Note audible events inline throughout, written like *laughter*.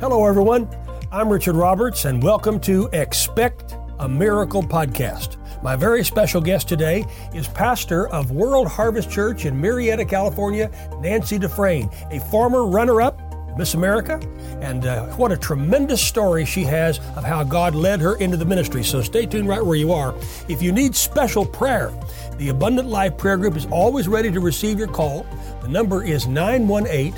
Hello, everyone. I'm Richard Roberts, and welcome to Expect a Miracle podcast. My very special guest today is pastor of World Harvest Church in Murrieta, California, Nancy Dufresne, a former runner up Miss America, and uh, what a tremendous story she has of how God led her into the ministry. So stay tuned right where you are. If you need special prayer, the Abundant Life Prayer Group is always ready to receive your call. The number is 918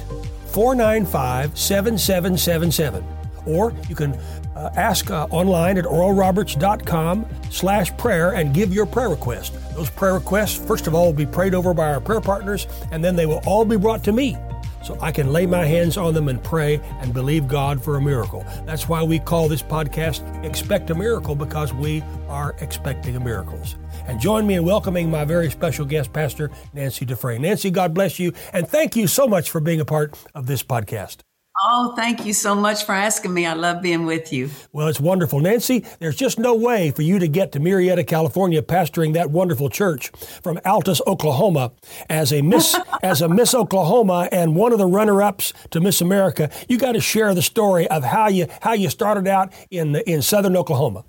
495 7777. Or you can uh, ask uh, online at oralroberts.com slash prayer and give your prayer request. Those prayer requests, first of all, will be prayed over by our prayer partners, and then they will all be brought to me so I can lay my hands on them and pray and believe God for a miracle. That's why we call this podcast Expect a Miracle because we are expecting miracles. And join me in welcoming my very special guest, Pastor Nancy Dufresne. Nancy, God bless you, and thank you so much for being a part of this podcast. Oh, thank you so much for asking me. I love being with you. Well, it's wonderful. Nancy, there's just no way for you to get to Murrieta, California, pastoring that wonderful church from Altus, Oklahoma, as a Miss *laughs* as a Miss Oklahoma and one of the runner-ups to Miss America. You got to share the story of how you how you started out in in southern Oklahoma.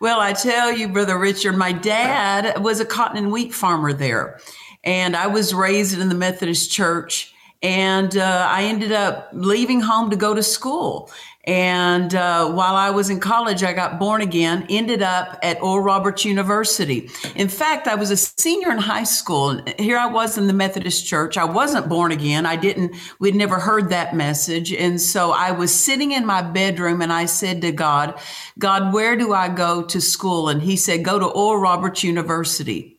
Well, I tell you, Brother Richard, my dad was a cotton and wheat farmer there. And I was raised in the Methodist church. And uh, I ended up leaving home to go to school. And uh, while I was in college, I got born again, ended up at Oral Roberts University. In fact, I was a senior in high school. Here I was in the Methodist church. I wasn't born again. I didn't, we'd never heard that message. And so I was sitting in my bedroom and I said to God, God, where do I go to school? And He said, go to Oral Roberts University.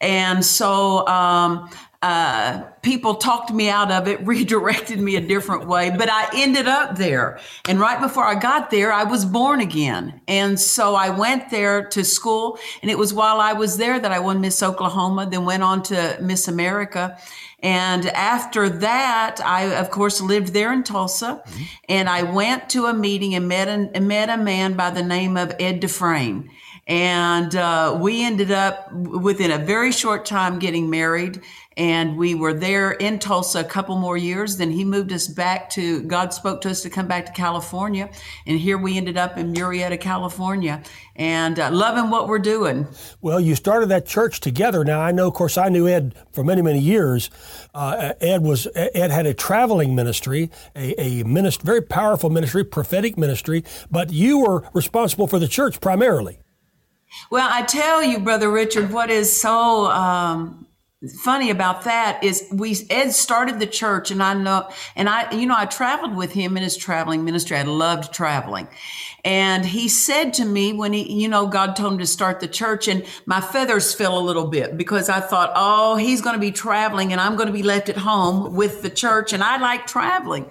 And so um, uh, people talked me out of it, *laughs* redirected me a different way, but I ended up there. And right before I got there, I was born again. And so I went there to school. And it was while I was there that I won Miss Oklahoma, then went on to Miss America. And after that, I, of course, lived there in Tulsa. Mm-hmm. And I went to a meeting and met, an, met a man by the name of Ed Dufresne. And uh, we ended up within a very short time getting married and we were there in Tulsa a couple more years. Then he moved us back to, God spoke to us to come back to California. And here we ended up in Murrieta, California, and uh, loving what we're doing. Well, you started that church together. Now, I know, of course, I knew Ed for many, many years. Uh, Ed was Ed had a traveling ministry, a, a very powerful ministry, prophetic ministry, but you were responsible for the church primarily. Well, I tell you, Brother Richard, what is so um, funny about that is we Ed started the church and I know and I you know I traveled with him in his traveling ministry. I loved traveling. And he said to me when he you know God told him to start the church and my feathers fell a little bit because I thought, "Oh, he's going to be traveling and I'm going to be left at home with the church and I like traveling."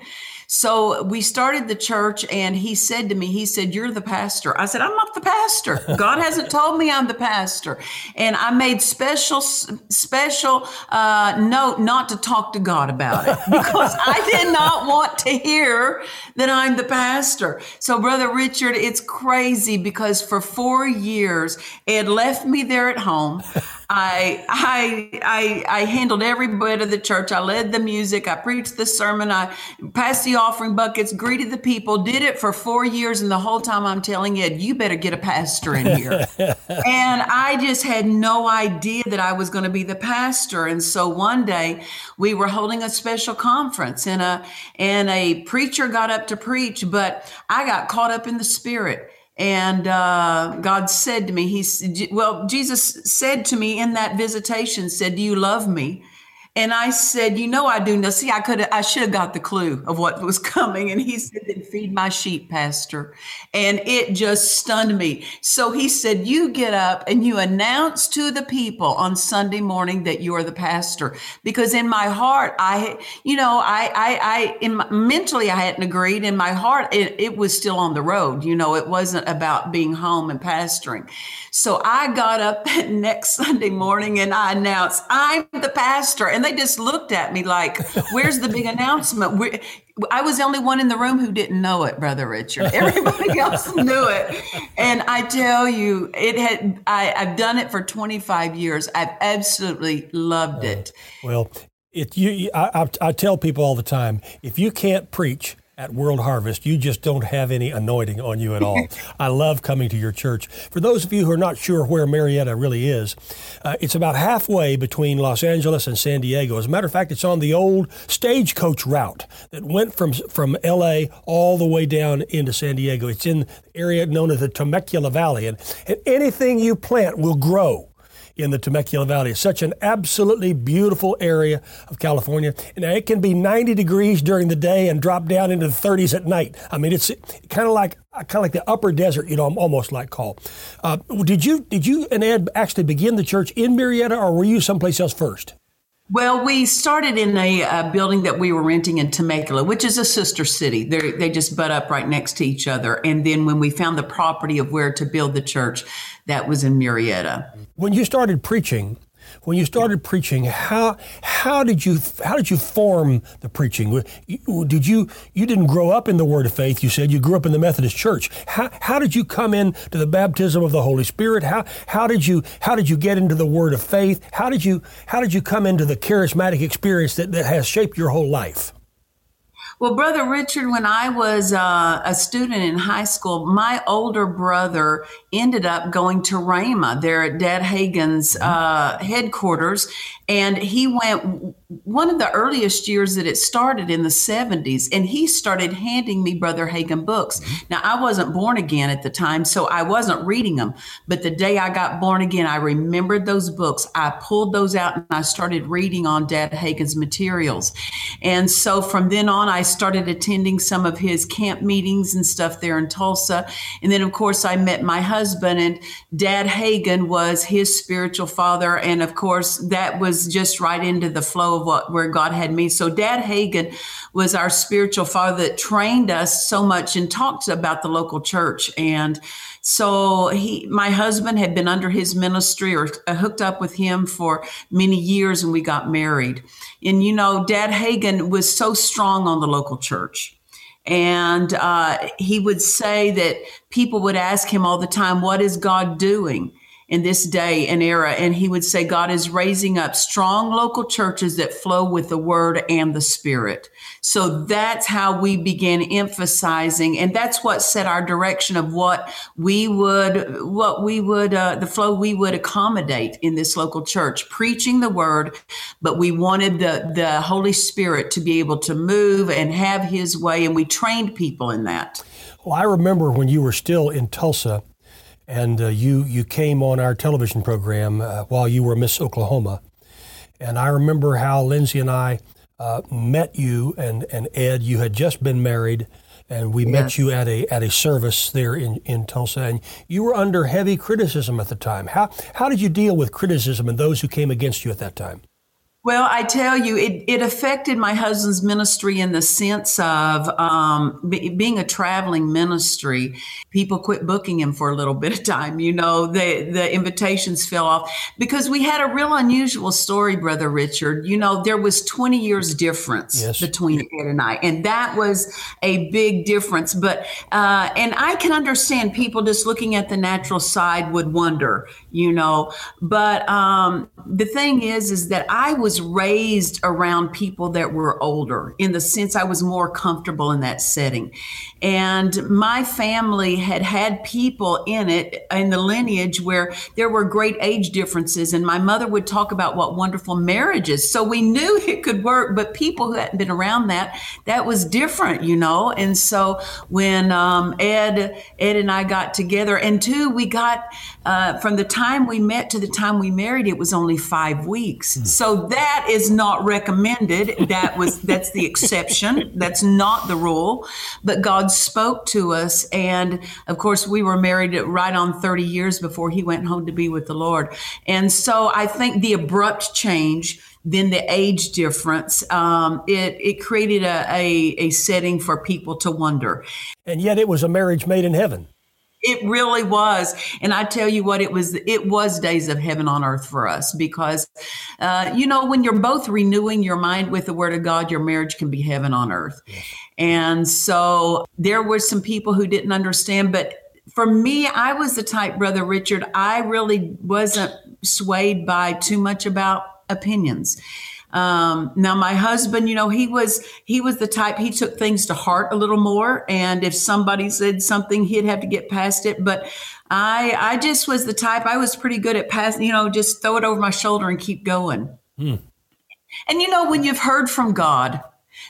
So we started the church, and he said to me, he said, You're the pastor. I said, I'm not the pastor. God hasn't told me I'm the pastor. And I made special, special uh, note not to talk to God about it *laughs* because I did not want to hear that I'm the pastor. So, Brother Richard, it's crazy because for four years, Ed left me there at home. I, I, I, I handled every bit of the church. I led the music. I preached the sermon. I passed the offering buckets, greeted the people, did it for four years. And the whole time I'm telling Ed, you better get a pastor in here. *laughs* and I just had no idea that I was going to be the pastor. And so one day we were holding a special conference and a, and a preacher got up to preach, but I got caught up in the spirit. And uh, God said to me, He well, Jesus said to me in that visitation, said, "Do you love me?" And I said, you know, I do know. See, I could, have, I should have got the clue of what was *laughs* coming. And he said, then feed my sheep, pastor. And it just stunned me. So he said, you get up and you announce to the people on Sunday morning that you are the pastor. Because in my heart, I, you know, I, I, I, in my, mentally, I hadn't agreed. In my heart, it, it was still on the road. You know, it wasn't about being home and pastoring. So I got up *laughs* next Sunday morning and I announced, I'm the pastor. And they just looked at me like, where's the big announcement? I was the only one in the room who didn't know it, Brother Richard. Everybody *laughs* else knew it. And I tell you, it had, I, have done it for 25 years. I've absolutely loved it. Uh, well, it, you, I, I, I tell people all the time if you can't preach, at World Harvest, you just don't have any anointing on you at all. *laughs* I love coming to your church. For those of you who are not sure where Murrieta really is, uh, it's about halfway between Los Angeles and San Diego. As a matter of fact, it's on the old stagecoach route that went from from LA all the way down into San Diego. It's in the area known as the Temecula Valley, and, and anything you plant will grow in the Temecula Valley. Such an absolutely beautiful area of California. And it can be 90 degrees during the day and drop down into the 30s at night. I mean, it's kind of like kind of like the upper desert, you know, almost like call. Uh, did you did you and Ed actually begin the church in Murrieta, or were you someplace else first? Well, we started in a uh, building that we were renting in Temecula, which is a sister city. They're, they just butt up right next to each other. And then when we found the property of where to build the church, that was in Murrieta. When you started preaching, when you started preaching, how how did you how did you form the preaching? Did you you didn't grow up in the Word of Faith? You said you grew up in the Methodist Church. How how did you come in to the baptism of the Holy Spirit? How how did you how did you get into the Word of Faith? How did you how did you come into the charismatic experience that, that has shaped your whole life? Well, Brother Richard, when I was uh, a student in high school, my older brother ended up going to Rhema there at Dad Hagin's uh, headquarters. And he went one of the earliest years that it started in the 70s, and he started handing me Brother Hagin books. Mm-hmm. Now, I wasn't born again at the time, so I wasn't reading them. But the day I got born again, I remembered those books. I pulled those out and I started reading on Dad Hagin's materials. And so from then on, I started attending some of his camp meetings and stuff there in Tulsa. And then, of course, I met my husband, and Dad Hagin was his spiritual father. And of course, that was was just right into the flow of what where God had me. So Dad Hagin was our spiritual father that trained us so much and talked about the local church. And so he, my husband had been under his ministry or uh, hooked up with him for many years, and we got married. And you know, Dad Hagin was so strong on the local church. And uh, he would say that people would ask him all the time, What is God doing? In this day and era. And he would say, God is raising up strong local churches that flow with the word and the spirit. So that's how we began emphasizing, and that's what set our direction of what we would, what we would, uh, the flow we would accommodate in this local church, preaching the word, but we wanted the, the Holy Spirit to be able to move and have his way. And we trained people in that. Well, I remember when you were still in Tulsa, and uh, you you came on our television program uh, while you were Miss Oklahoma, and I remember how Lindsay and I uh, met you and and Ed. You had just been married, and we yes. met you at a at a service there in in Tulsa, and you were under heavy criticism at the time. How how did you deal with criticism and those who came against you at that time? Well, I tell you, it, it affected my husband's ministry in the sense of um, be, being a traveling ministry. People quit booking him for a little *laughs* bit of time. You know, the the invitations fell off because we had a real unusual story, brother Richard. You know, there was twenty years difference yes. between Ed and I, and that was a big difference. But uh, and I can understand people just looking at the natural side would wonder, you know. But um, the thing is, is that I was raised around people that were older in the sense I was more comfortable in that setting. And my family had had people in it in the lineage where there were great age differences. And my mother would talk about what wonderful marriages. So we knew *laughs* it could work, but people who hadn't been around that, that was different, you know? And so when um, Ed, Ed and I got together, and two, we got uh, from the time we met to the time we married, it was only five weeks. Mm. So that is not recommended. That was that's the exception. That's not the rule. But God spoke to us, and of course, we were married right on 30 years before He went home to be with the Lord. And so I think the abrupt change then the age difference, um, it, it created a, a, a setting for people to wonder. And yet it was a marriage made in heaven. It really was. And I tell you what, it was, it was days of heaven on earth for us because, uh, you know, when you're both renewing your mind with the word of God, your marriage can be heaven on earth. And so there were some people who didn't understand, but for me, I was the type, Brother Richard, I really wasn't swayed by too much about opinions. Um, now my husband, you know, he was he was the type he took things to heart a little more, and if somebody said something, he'd have to get past it. But I I just was the type I was pretty good at passing, you know, just throw it over my shoulder and keep going. Hmm. And you know, when you've heard from God,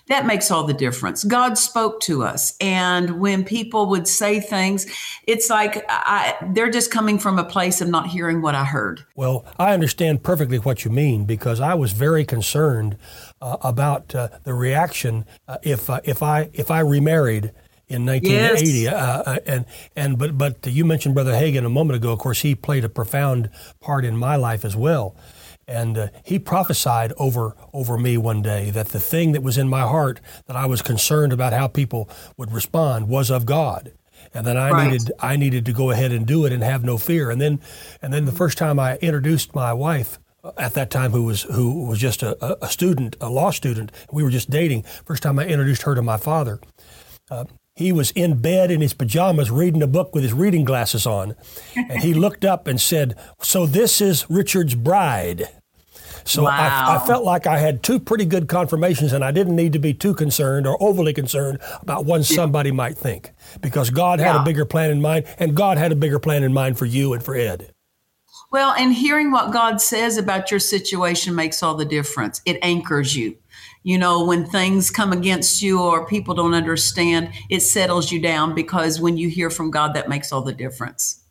that makes all the difference. God spoke to us. And when people would say things, it's like I, they're just coming from a place of not hearing what I heard. Well, I understand perfectly what you mean because I was very concerned uh, about uh, the reaction uh, if, uh, if, I, if I remarried in 1980. Yes. Uh, uh, and and but but you mentioned Brother Hagin a moment ago. Of course, he played a profound part in my life as well. And uh, he prophesied over over me one day that the thing that was in my heart that I was concerned about how people would respond was of God, and that I right. needed I needed to go ahead and do it and have no fear. And then and then the first time I introduced my wife uh, at that time, who was who was just a, a student, a law student, we were just dating. First time I introduced her to my father. Uh, he was in bed in his pajamas reading a book with his reading glasses on. And he looked up and said, So this is Richard's bride. So wow. I, I, felt like I had two pretty good confirmations, and I didn't need to be too concerned or overly concerned about what somebody might think, because God had yeah. a bigger plan in mind, and God had a bigger plan in mind for you and for Ed. Well, and hearing what God says about your situation makes all the difference. It anchors you you know, when things come against you or people don't understand, it settles you down because when you hear from God, that makes all the difference.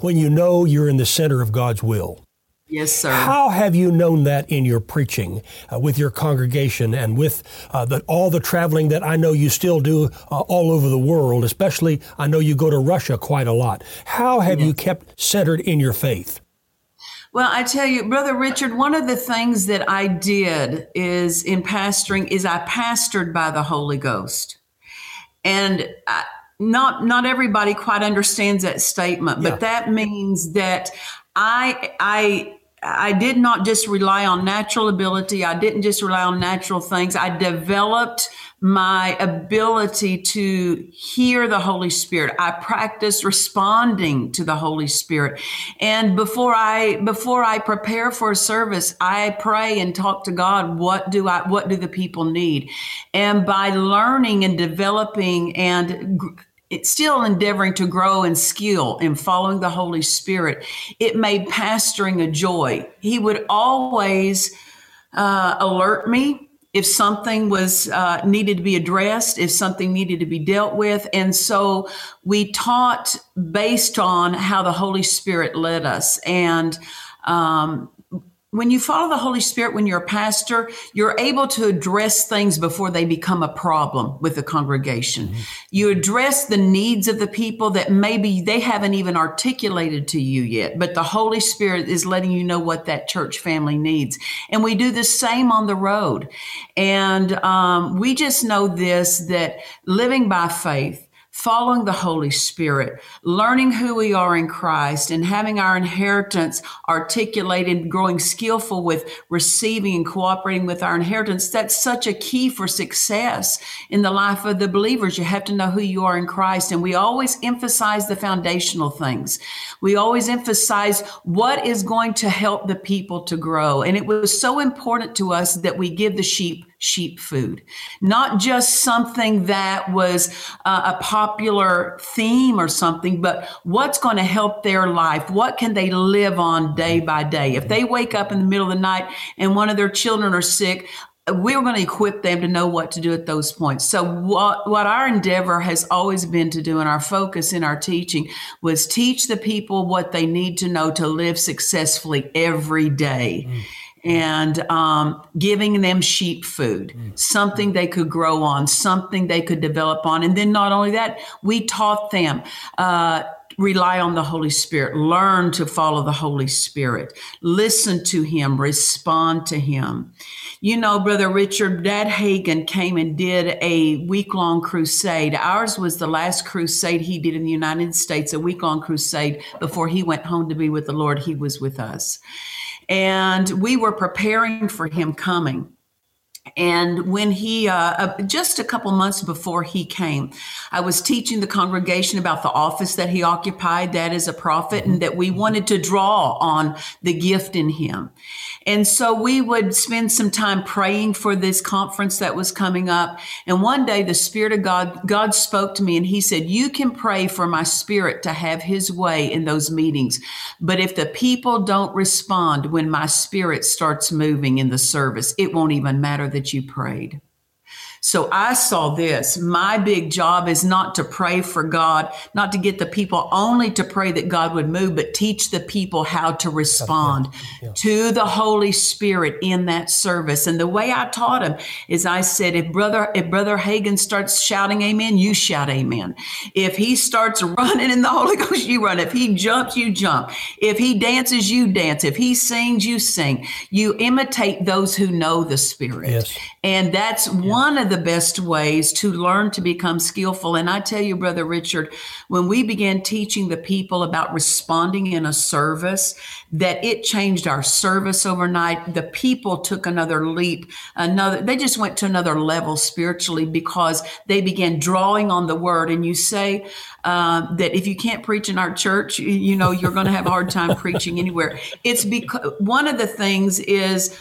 When you know you're in the center of God's will. Yes, sir. How have you known that in your preaching uh, with your congregation and with uh, the, all the traveling that I know you still do uh, all over the world? Especially, I know you go to Russia quite a lot. How have yes. you kept centered in your faith? Well, I tell you, Brother Richard, one of the things that I did is in pastoring is I pastored by the Holy Ghost. And I, not not everybody quite understands that statement, but yeah. that means that I I I did not just rely on natural ability. I didn't just rely on natural things. I developed my ability to hear the Holy Spirit. I practice responding to the Holy Spirit. And before I before I prepare for a service, I pray and talk to God, what do I what do the people need? And by learning and developing and it's still endeavoring to grow in skill in following the Holy Spirit, it made pastoring a joy. He would always uh, alert me if something was uh, needed to be addressed, if something needed to be dealt with. And so we taught based on how the Holy Spirit led us. And um, when you follow the Holy Spirit, when you're a pastor, you're able to address things before they become a problem with the congregation. Mm-hmm. You address the needs of the people that maybe they haven't even articulated to you yet, but the Holy Spirit is letting you know what that church family needs. And we do the same on the road. And um, we just know this that living by faith, following the Holy Spirit, learning who we are in Christ, and having our inheritance articulated, growing skillful with receiving and cooperating with our inheritance, that's such a key for success in the life of the believers. You have to know who you are in Christ. And we always emphasize the foundational things. We always emphasize what is going to help the people to grow. And it was so important to us that we give the sheep sheep food, not just something that was uh, a popular theme or something, but what's going to help their life? What can they live on day by day? If they wake up in the middle of the night and one of their children are sick, we are going to equip them to know what to do at those points. So what, what our endeavor has always been to do and our focus in our teaching was teach the people what they need to know to live successfully every day. Mm and um, giving them sheep food, mm. something they could grow on, something they could develop on. And then not only that, we taught them. Uh, rely on the Holy Spirit, learn to follow the Holy Spirit, listen to Him, respond to Him. You know, Brother Richard, Dad Hagin came and did a week long crusade. Ours was the last crusade he did in the United States, a week long crusade before he went home to be with the Lord. He was with us. And we were preparing for him coming. And when he, uh, uh, just a couple months before he came, I was teaching the congregation about the office that he occupied, that is a prophet, and that we wanted to draw on the gift in him. And so we would spend some time praying for this conference that was coming up. And one day the Spirit of God, God spoke to me and he said, You can pray for my spirit to have his way in those meetings. But if the people don't respond when my spirit starts moving in the service, it won't even matter that you prayed. So I saw this. My big job is not to pray for God, not to get the people only to pray that God would move, but teach the people how to respond yeah. to the Holy Spirit in that service. And the way I taught them is I said, if brother, if brother Hagin starts shouting amen, you shout amen. If he starts *laughs* running in the Holy Ghost, you run. If he jumps, you jump. If he dances, you dance. If he sings, you sing. You imitate those who know the Spirit. Yes. And that's one of the best ways to learn to become skillful. And I tell you, Brother Richard, when we began teaching the people about responding in a service, that it changed our service overnight. The people took another leap, another, they just went to another level spiritually because they began drawing on the word. And you say uh, that if you can't preach in our church, you, you know, you're going to have a hard time *laughs* preaching anywhere. It's because one of the things is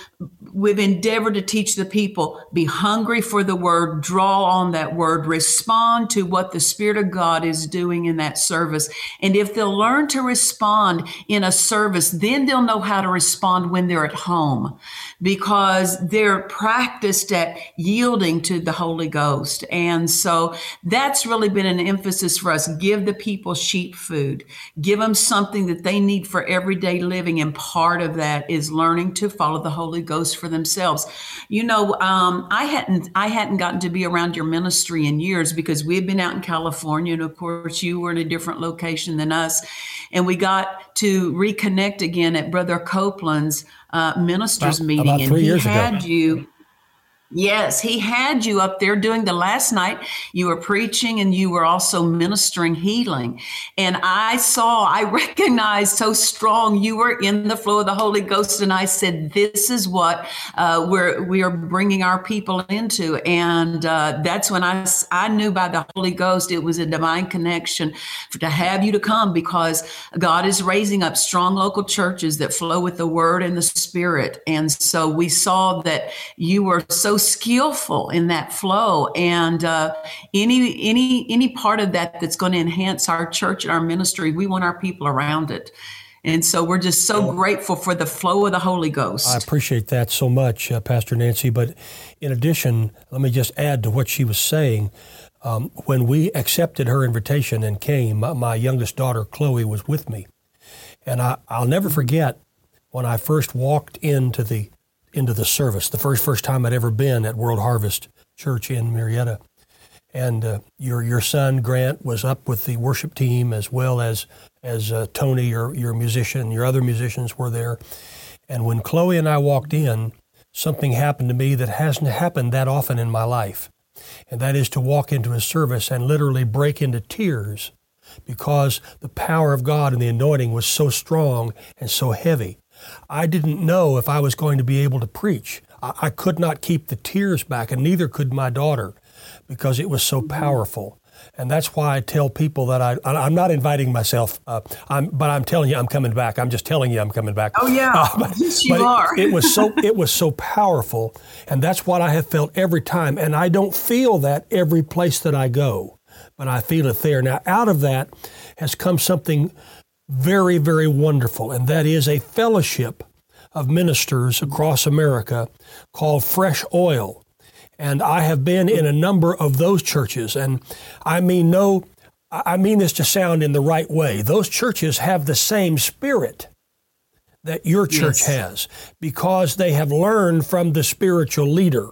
we've endeavored to teach the people be hungry for the word, draw on that word, respond to what the Spirit of God is doing in that service. And if they'll learn to respond in a service, then they'll know how to respond when they're at home because they're practiced at yielding to the Holy Ghost. And so that's really been an emphasis for us. Give the people sheep food, give them something that they need for everyday living. And part of that is learning to follow the Holy Ghost for themselves. You know, um, I hadn't I hadn't gotten to be around your ministry in years because we had been out in California, and of course you were in a different location than us, and we got to reconnect again at Brother Copeland's uh, ministers about, meeting, about and he had ago. you Yes, he had you up there doing the last night. You were preaching and you were also ministering healing. And I saw, I *laughs* recognized so strong you were in the flow of the Holy Ghost. And I said, This is what uh, we're, we are bringing our people into. And uh, that's when I, I knew by the Holy Ghost it was a divine connection to have you to come because God is raising up strong local churches that flow with the word and the spirit. And so we saw that you were so skillful in that flow. And uh, any any any part of that that's going to enhance our church and our ministry we want our people around it. And so we're just so grateful for the flow of the holy ghost. I appreciate that so much uh, pastor nancy. But in addition let me just add to what she was saying. Um, when we accepted her invitation and came my, my youngest daughter chloe was with me. And I, i'll never forget when i first walked into the into the service. The first first time I'd ever been at World Harvest Church in Murrieta, and uh, your your son Grant was up with the worship team as well as as uh, Tony, your your musician, your other musicians were there. And when Chloe and I walked in, something happened to me that hasn't happened that often in my life, and that is to walk into a service and literally break into tears because the power of God and the anointing was so strong and so heavy. I didn't know if I was going to be able to preach. I, I could not keep the tears back, and neither could my daughter because it was so mm-hmm. powerful. And that's why I tell people that I, I'm not inviting myself, uh, I'm, but I'm telling you I'm coming back. I'm just telling you I'm coming back. Oh yeah, *laughs* uh, but, yes you are. it, it was so *laughs* it was so powerful, and that's what I have felt every time. And I don't feel that every place that I go, but I feel it there. Now out of that has come something very, very wonderful, and that is a fellowship of ministers across America called Fresh Oil. And I have been in a number of those churches, and I mean no, I mean this to sound in the right way. Those churches have the same spirit that your church yes. has because they have learned from the spiritual leader.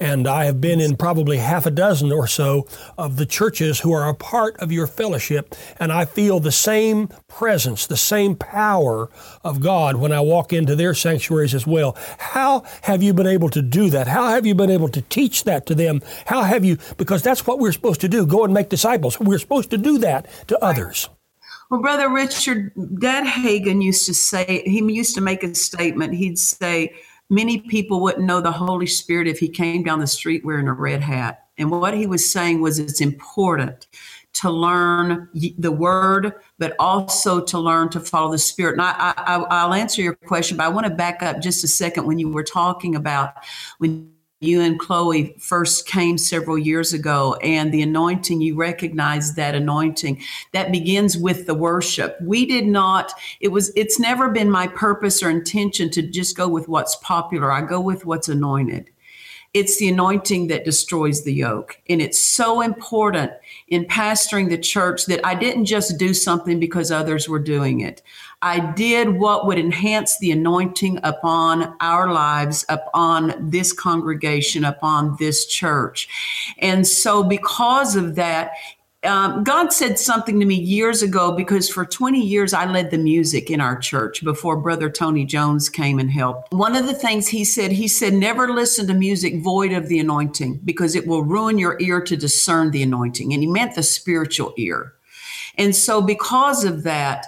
And I have been in probably half a dozen or so of the churches who are a part of your fellowship, and I feel the same presence, the same power of God when I walk into their sanctuaries as well. How have you been able to do that? How have you been able to teach that to them? How have you, because that's what we're supposed to do go and make disciples. We're supposed to do that to others. Well, Brother Richard, Dad Hagin used to say, he used to make a statement. He'd say, many people wouldn't know the Holy Spirit if he came down the street wearing a red hat. And what he was saying was it's important to learn the word, but also to learn to follow the spirit. And I, I, will answer your question, but I want to back up just a second when you were talking about when you and Chloe first came several years ago and the anointing, you recognize that anointing that begins with the worship. We did not, it was, it's never been my purpose or intention to just go with what's popular. I go with what's anointed. It's the anointing that destroys the yoke. And it's so important in pastoring the church that I didn't just do something because others were doing it. I did what would enhance the anointing upon our lives, upon this congregation, upon this church. And so, because of that, um, God said something to me years ago because for 20 years I led the music in our church before Brother Tony Jones came and helped. One of the things he said, he said, never listen to music void of the anointing because it will ruin your ear to discern the anointing. And he meant the spiritual ear. And so, because of that,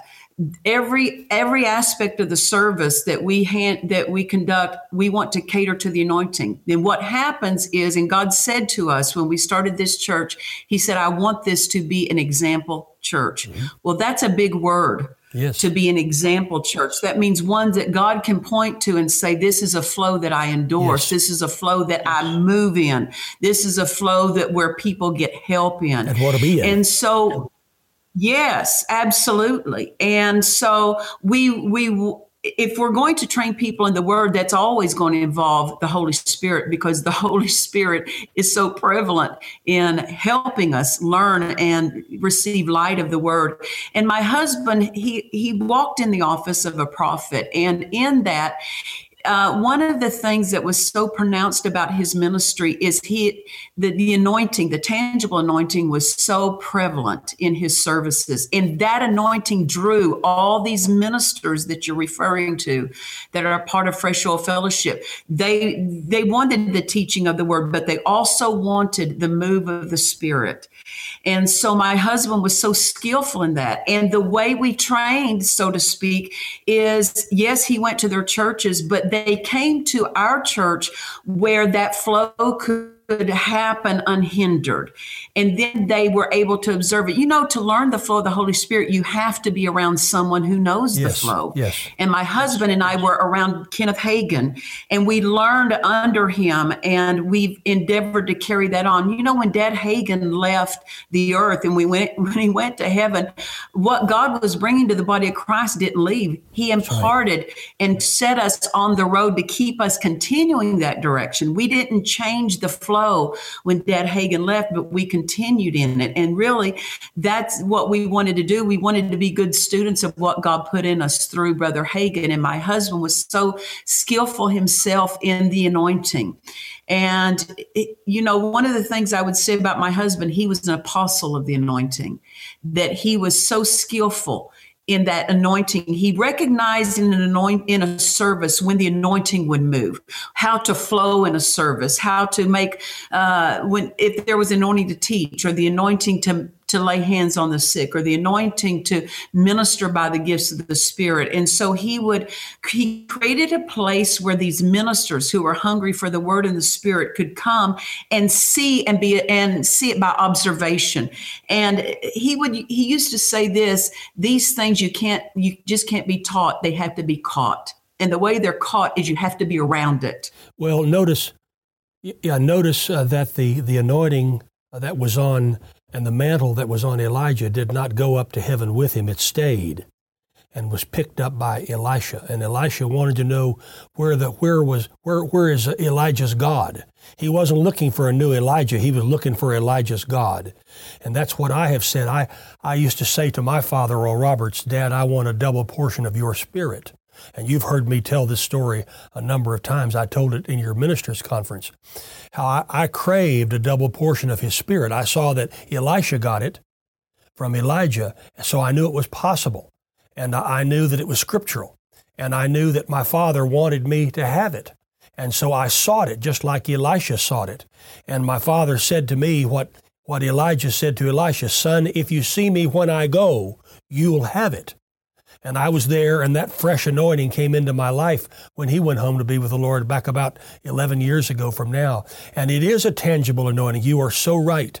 every every aspect of the service that we hand that we conduct we want to cater to the anointing then what happens is and god said to us when we started this church he said i want this to be an example church mm-hmm. well that's a big word Yes. To be an example church. That means one that God can point to and say, This is a flow that I endorse. Yes. This is a flow that. I move in. This is a flow that where people get help in. And what to be in. And so Yes, absolutely. And so we we if we're going to train people in the word, that's always going to involve the Holy Spirit because the *laughs* Holy Spirit is so prevalent in helping us learn and receive light of the word. And my husband, he he walked in the office of a prophet, and in that uh, one of the things that was so pronounced about his ministry is he the, the anointing the tangible anointing was so prevalent in his services. And that anointing drew all these ministers that you're referring to that are part of fresh oil fellowship. They they wanted the teaching of the word but they also wanted the move of the spirit and so my husband was so skillful in that. And the way we trained, so to speak, is yes, he went to their churches, but they came to our church where that flow could could happen unhindered. And then they were able to observe it. You know, to learn the flow of the Holy Spirit, you have to be around someone who knows yes, the flow. Yes. And my husband yes. and I were around Kenneth Hagin, and we learned under him, and we've endeavored to carry that on. You know, when Dad Hagin left the earth and we went *laughs* when he went to heaven, what God was bringing to the body of Christ didn't leave. He imparted right. and set us on the road to keep us continuing that direction. We didn't change the flow flow when Dad Hagin left, but we continued in it. And really, that's what we wanted to do. We wanted to be good students of what God put in us through Brother Hagin. And my husband was so skillful himself in the anointing. And, it, you know, one of the things I would say about my husband, he was an apostle of the anointing, that he was so skillful in that anointing. He recognized in an anoint in a service when the anointing would move, how to flow in a service, how to make uh, when if there was anointing to teach or the anointing to to lay hands on the sick or the anointing to minister by the gifts of the spirit. And so he would he created a place where these ministers who were hungry for the word and the spirit could come and see and be and see it by observation. And he would he used to say this these things you can't you just can't be taught. They have to be caught. And the way they're caught is you have to be around it. Well notice yeah notice uh, that the the anointing uh, that was on and the mantle that was on Elijah did not go up to heaven with him, it stayed and was picked up by Elisha. And Elisha wanted to know where the where was where where is Elijah's God? He wasn't looking for a new Elijah, he was looking for Elijah's God. And that's what I have said. I, I used to say to my father, Oral Roberts, Dad, I want a double portion of your spirit. And you've heard me tell this story a number of times. I told it in your ministers' conference. How I, I, craved a double portion of his spirit. I saw that Elisha got it from Elijah, so I knew it was possible. And I knew that it was scriptural. And I knew that my father wanted me to have it. And so I sought it just like Elisha sought it. And my father said to me what, what Elijah said to Elisha Son, if you see me when I go, you'll have it. And I was there, and that fresh anointing came into my life when he went home to be with the Lord back about 11 years ago from now. And it is a tangible anointing. You are so right.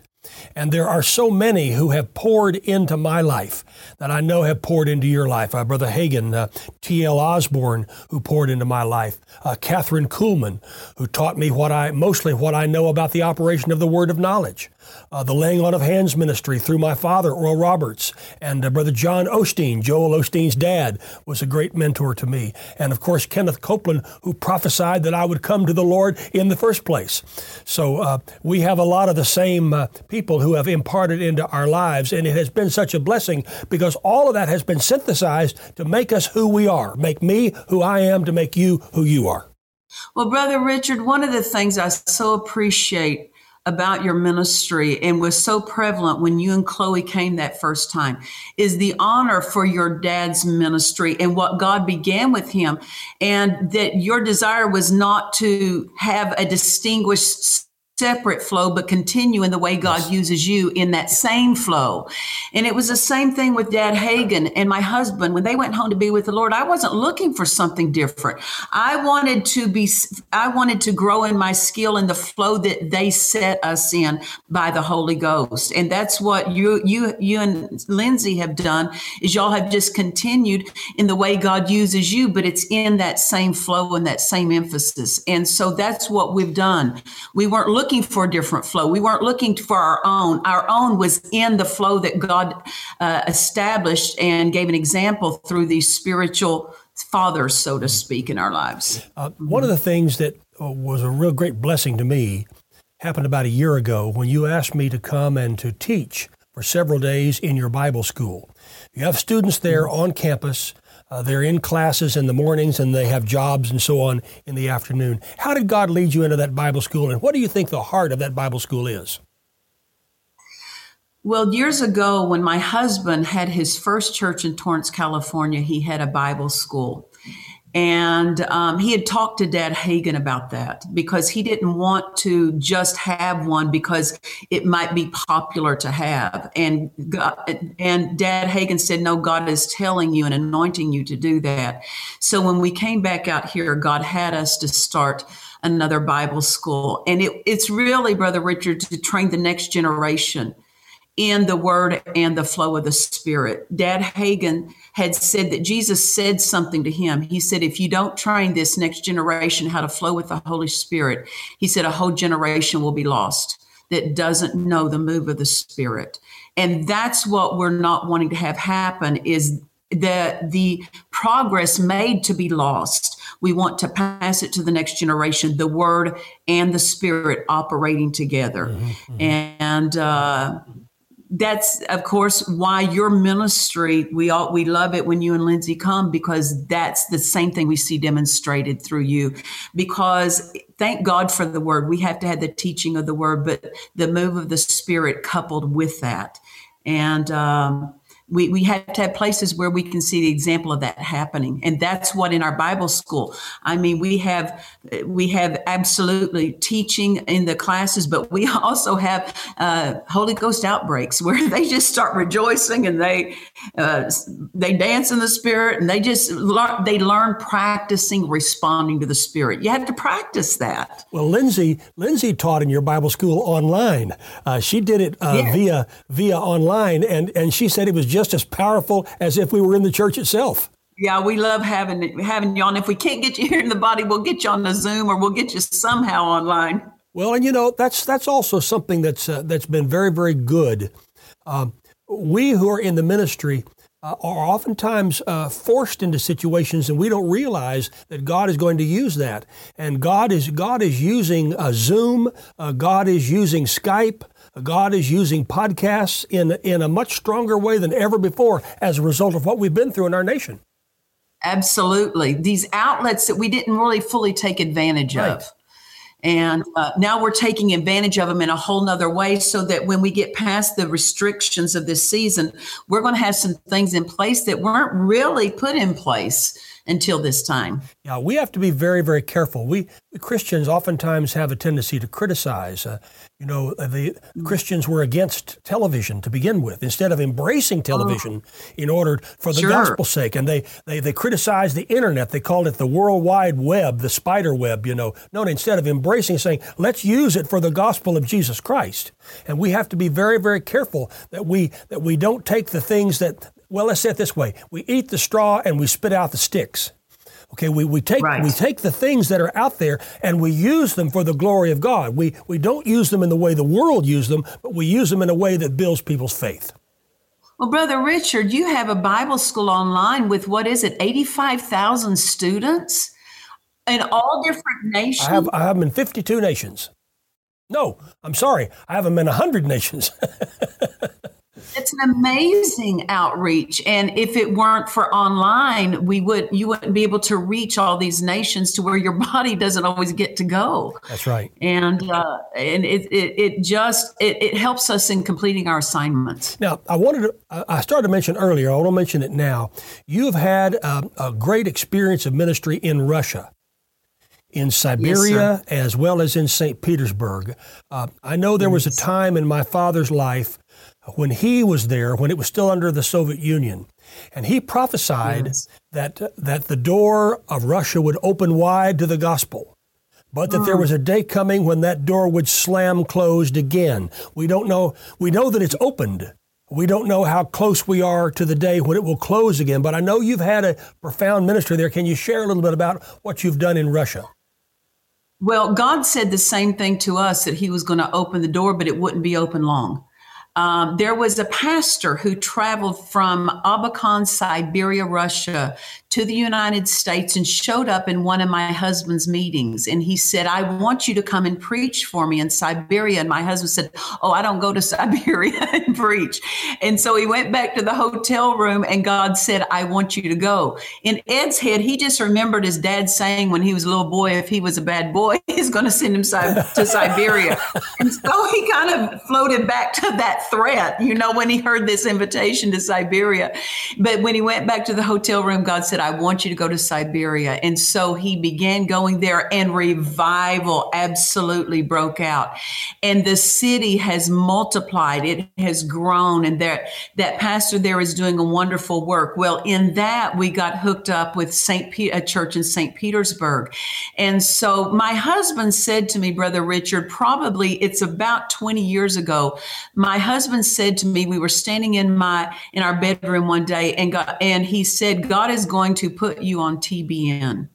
And there are so many who have poured into my life that I know have poured into your life. Uh, Brother Hagin, uh, T.L. Osborn, who poured into my life. Uh, Kathryn Kuhlman, who taught me what I, mostly what I know about the operation of the word of knowledge uh, the laying on of hands ministry through my father, Oral Roberts, and uh, Brother John Osteen, Joel Osteen's dad, was a great mentor to me. And of course, Kenneth Copeland, who prophesied that I would come to the Lord in the first place. So uh, we have a lot of the same uh, people who have imparted into our lives, and it has been such a blessing because all of that has been synthesized to make us who we are, make me who I am, to make you who you are. Well, Brother Richard, one of the things I so appreciate about your ministry and was so prevalent when you and Chloe came that first time is the honor for your dad's ministry and what God began with him. And that your desire was not to have a distinguished separate flow, but continue in the way God yes. uses you in that same flow. And it was the same thing with Dad Hagin and my husband. When they went home to be with the Lord, I wasn't looking for something different. I wanted to be, I wanted to grow in my skill in the flow that they set us in by the Holy Ghost. And that's what you, you, you and Lindsay have done is y'all have just continued in the way God uses you, but it's in that same flow and that same emphasis. And so that's what we've done. We weren't looking looking for a different flow. We weren't looking for our own. Our own was in the flow that God uh, established and gave an example through these spiritual fathers, so to speak, in our lives. Uh, one of the things that uh, was a real great blessing to me happened about a year ago when you asked me to come and to teach for several days in your Bible school. You have students there on campus uh, they're in classes in the mornings and they have jobs and so on in the afternoon. How did God lead you into that Bible school, and what do you think the heart of that Bible school is? Well, years ago, when my husband had his first church in Torrance, California, he had a Bible school. And um, he had talked to Dad Hagin about that because he didn't want to just have one because it might be popular to have. And God, and Dad Hagin said, "No, God is telling you and anointing you to do that." So when we came back out here, God had us to start another Bible school, and it, it's really, Brother Richard, to train the next generation in the word and the flow of the spirit. Dad Hagin had said that Jesus said something to him. He said, If you don't train this next generation how to flow with the Holy Spirit, he said, a whole generation will be lost that doesn't know the move of the Spirit. And that's what we're not wanting to have happen is the the progress made to be lost we want to pass it to the next generation the word and the spirit operating together mm-hmm. and uh, that's of course why your ministry we all we love it when you and lindsay come because that's the same thing we see demonstrated through you. Because thank god for the word. We have to have the teaching of the word but the move of the spirit coupled with that. And um, we, we have to have places where we can see the example of that happening. And that's what in our bible school i mean we have we have absolutely teaching in the classes but we *laughs* also have uh, holy ghost outbreaks where *laughs* they just start rejoicing and they uh, they dance in the spirit and they just learn they learn practicing responding to the spirit. You have to practice that. Well lindsay lindsay taught in your bible school online. Uh, she did it uh, yeah. via via online and and she said it was just as powerful as if we were in the church itself. Yeah, we love having having you on. If we can't get you *laughs* here in the body, we'll get you on the Zoom or we'll get you somehow online. Well, and you know that's that's also something that's uh, that's been very very good. Um, we who are in the ministry uh, are oftentimes uh, forced into situations, and we don't realize that God is going to use that. And God is God is using uh, Zoom. Uh, God is using Skype. God is using podcasts in, in a much stronger way than ever before as a result of what we've been through in our nation. Absolutely. These outlets that we didn't really fully take advantage right. of. And uh, now we're taking advantage of them in a whole nother way so that when we get past the restrictions of this season, we're going to have some things in place that weren't really put in place until this time. Yeah, we have to be very, very careful. We Christians oftentimes have a tendency to criticize. Uh, you know, the Christians were against television to begin with, instead of embracing television oh. in order for the sure. gospel's sake. And they, they, they criticized the internet. They called it the World Wide Web, the spider web, you know. No, instead of embracing, saying, let's use it for the gospel of Jesus Christ. And we have to be very, very careful that we, that we don't take the things that, well, let's say it this way we eat the straw and we spit out the sticks. Okay, we, we take right. we take the things that are out there and we use them for the glory of God. We we don't use them in the way the world uses them, but we use them in a way that builds people's faith. Well, Brother Richard, you have a Bible school online with what is it, 85,000 students in all different nations? I have, I have them in 52 nations. No, I'm sorry. I have them in 100 nations. *laughs* It's an amazing outreach, and if it weren't for online, we would you wouldn't be able to reach all these nations to where your *laughs* body doesn't always get to go. That's right, and uh, and it, it, it just it, it helps us in completing our assignments. Now, I wanted to I started to mention earlier. I want to mention it now. You have had a, a great experience of ministry in Russia in Siberia yes, as well as in St. Petersburg. Uh, I know there was a time in my father's life when he was there, when it was still under the Soviet Union. And he prophesied yes. that, that the door of Russia would open wide to the gospel, but that there hmm. was a day coming when that door would slam closed again. We don't know, we know that it's opened. We don't know how close we are to the day when it will close again, but I know you've had a profound ministry there. Can you share a little bit about what you've done in Russia? Well, God said the same thing to us that He was going to open the door, but it wouldn't be open long. Um, there was a pastor who traveled from Abakan, Siberia, Russia, to the United States and showed up in one of my husband's meetings. And he said, I want you to come and preach for me in Siberia. And my husband said, Oh, I don't go to *laughs* Siberia and preach. And so he went back to the hotel room, and God said, I want you to go. In Ed's head, he just remembered his dad saying when he was a little boy, if he was a bad boy, *laughs* he's going to send him to Siberia. *laughs* and so he kind of floated back to that threat, you know, when he heard this invitation to Siberia. But when he went back to the hotel room, God said, I want you to go to Siberia. And so he began going there, and revival absolutely broke out. And the city has multiplied, it has grown, and that, that pastor there is doing a wonderful work. Well, in that, we got hooked up with St. Pe- a church in St. Petersburg. And so my husband said to me, Brother Richard, probably it's about 20 years ago, my husband said to me, we were standing in my in our bedroom one day, and God, and he said, God is going going to put you on TBN.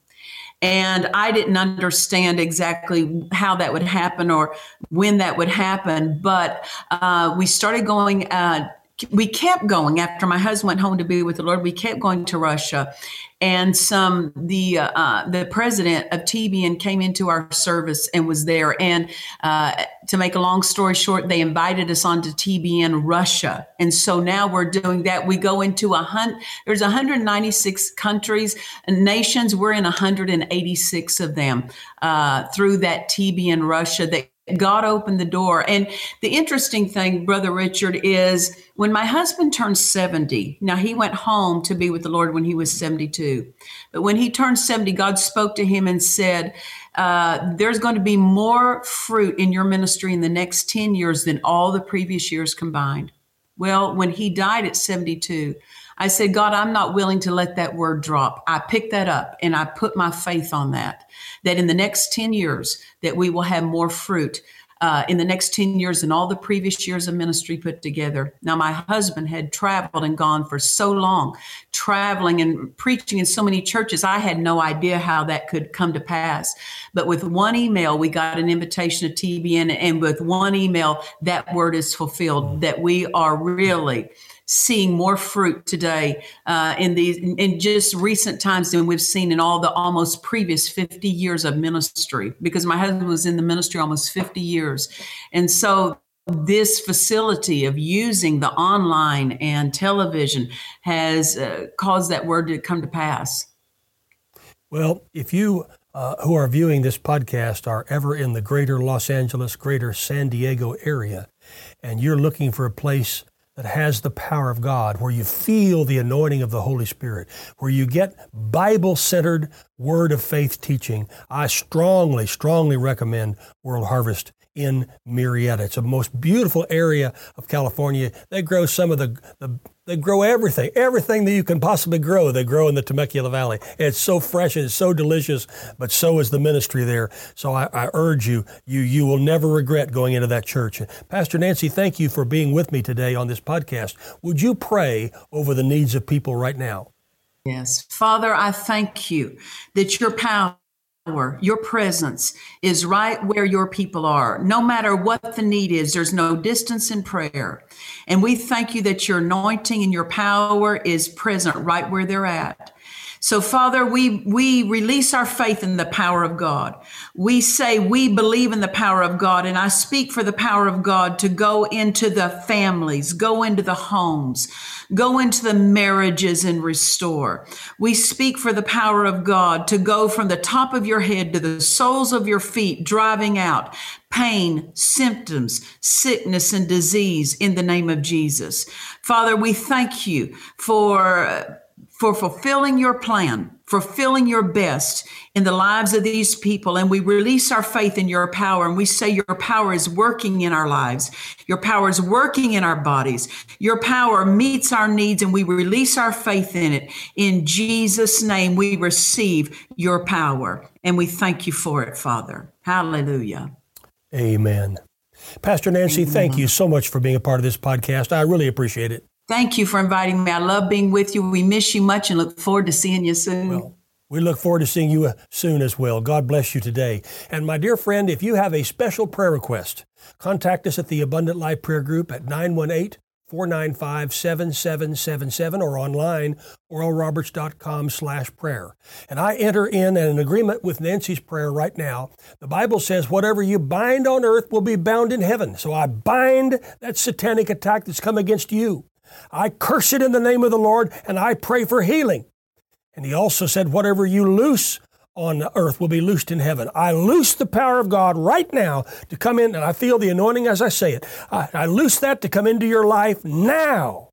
And I didn't understand exactly how that would happen or when that would happen. But uh, we started going, uh, we kept going after my husband went home to be with the Lord. We kept going to Russia and some the uh, uh the president of TBN came into our service and was there. And uh, to make a long story short, they invited us onto TBN Russia, and so now we're doing that. We go into a hunt. There's 196 countries and nations. We're in 186 of them uh, through that TBN Russia that God opened the door. And the interesting thing, Brother Richard, is when my husband turned 70, now he went home to be with the Lord when he was 72. But when he turned 70, God spoke to him and said, uh, There's going to be more fruit in your ministry in the next 10 years than all the previous years combined. Well, when he died at 72, I said, God, I'm not willing to let that word drop. I picked that up and I put my faith on that, that in the next 10 years, that we will have more fruit uh, in the next 10 years and all the previous years of ministry put together. Now, my husband had traveled and gone for so long, traveling and preaching in so many churches. I had no idea how that could come to pass. But with one email, we got an invitation to TBN, and with one email, that word is fulfilled that we are really seeing more fruit today uh, in these in just recent times than we've seen in all the almost previous 50 years of ministry because my husband was in the ministry almost 50 years. And so this facility of using the online and television has uh, caused that word to come to pass. Well if you uh, who are viewing this podcast are ever in the greater Los Angeles, greater San Diego area, and you're looking for a place that has the power of God, where you feel the anointing of the Holy Spirit, where you get Bible centered word of faith teaching, I strongly, strongly recommend World Harvest in Murrieta. It's a most beautiful area of California. They grow some of the, the they grow everything, everything that you can possibly grow. They grow in the Temecula Valley. It's so fresh and it's so delicious, but so is the ministry there. So I, I urge you, you, you will never regret going into that church. Pastor Nancy, thank you for being with me today on this podcast. Would you pray over the needs of people right now? Yes. Father, I thank you that your power your presence is right where your people are. No matter what the need is, there's no distance in prayer. And we thank you that your anointing and your power is present right where they're at. So, Father, we, we release our faith in the power of God. We say we believe in the power of God, and I speak for the power of God to go into the families, go into the homes, go into the marriages and restore. We speak for the power of God to go from the top of your head to the soles of your feet, driving out pain, symptoms, sickness, and disease in the name of Jesus. Father, we thank you for for fulfilling your plan, fulfilling your best in the lives of these people. And we release our faith in your power. And we say your power is working in our lives. Your power is working in our bodies. Your power meets our needs and we release our faith in it. In Jesus' name, we receive your power. And we thank you for it, Father. Hallelujah. Amen. Pastor Nancy, Amen. thank you so much for being a part of this podcast. I really appreciate it. Thank you for inviting me. I love being with you. We miss you much and look forward to seeing you soon. Well, we look forward to seeing you uh, soon as well. God bless you today. And my dear friend, if you have a special prayer request, contact us at the Abundant Life Prayer Group at 918 495 7777 or online oralroberts.com slash prayer. And I enter in an agreement with Nancy's prayer right now. The Bible says, whatever you bind on earth will be bound in heaven. So I bind that satanic attack that's come against you. I curse it in the name of the Lord and I pray for healing. And he also said, Whatever you loose on earth will be loosed in heaven. I loose the power of God right now to come in, and I feel the anointing as I say it. I, I loose that to come into your life now,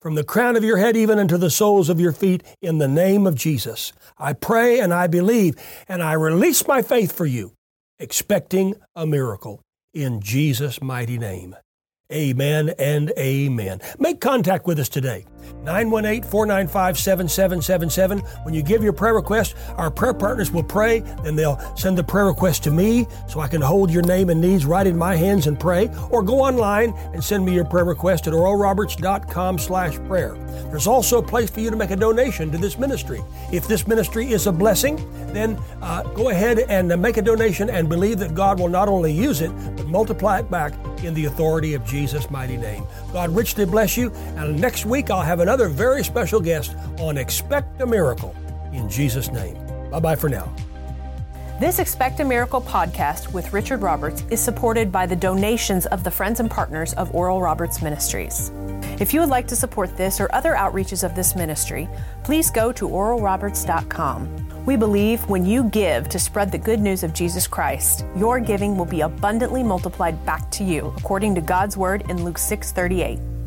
from the crown of your head even unto the soles of your feet, in the name of Jesus. I pray and I believe, and I release my faith for you, expecting a miracle in Jesus' mighty name. Amen and amen. Make contact with us today. 918 495 7777. When you give your prayer request, our prayer partners will pray, then they'll send the prayer request to me so I can hold your name and needs right in my hands and pray. Or go online and send me your prayer request at oralroberts.com slash prayer. There's also a place for you to make a donation to this ministry. If this ministry is a blessing, then uh, go ahead and make a donation and believe that God will not only use it, but multiply it back in the authority of Jesus' mighty name. God richly bless you. And next week, I'll have another very special guest on Expect a Miracle in Jesus' name. Bye bye for now. This Expect a Miracle podcast with Richard Roberts is supported by the donations of the friends and partners of Oral Roberts Ministries. If you would like to support this or other outreaches of this ministry, please go to oralroberts.com. We believe when you give to spread the good news of Jesus Christ, your giving will be abundantly multiplied back to you, according to God's word in Luke 6:38.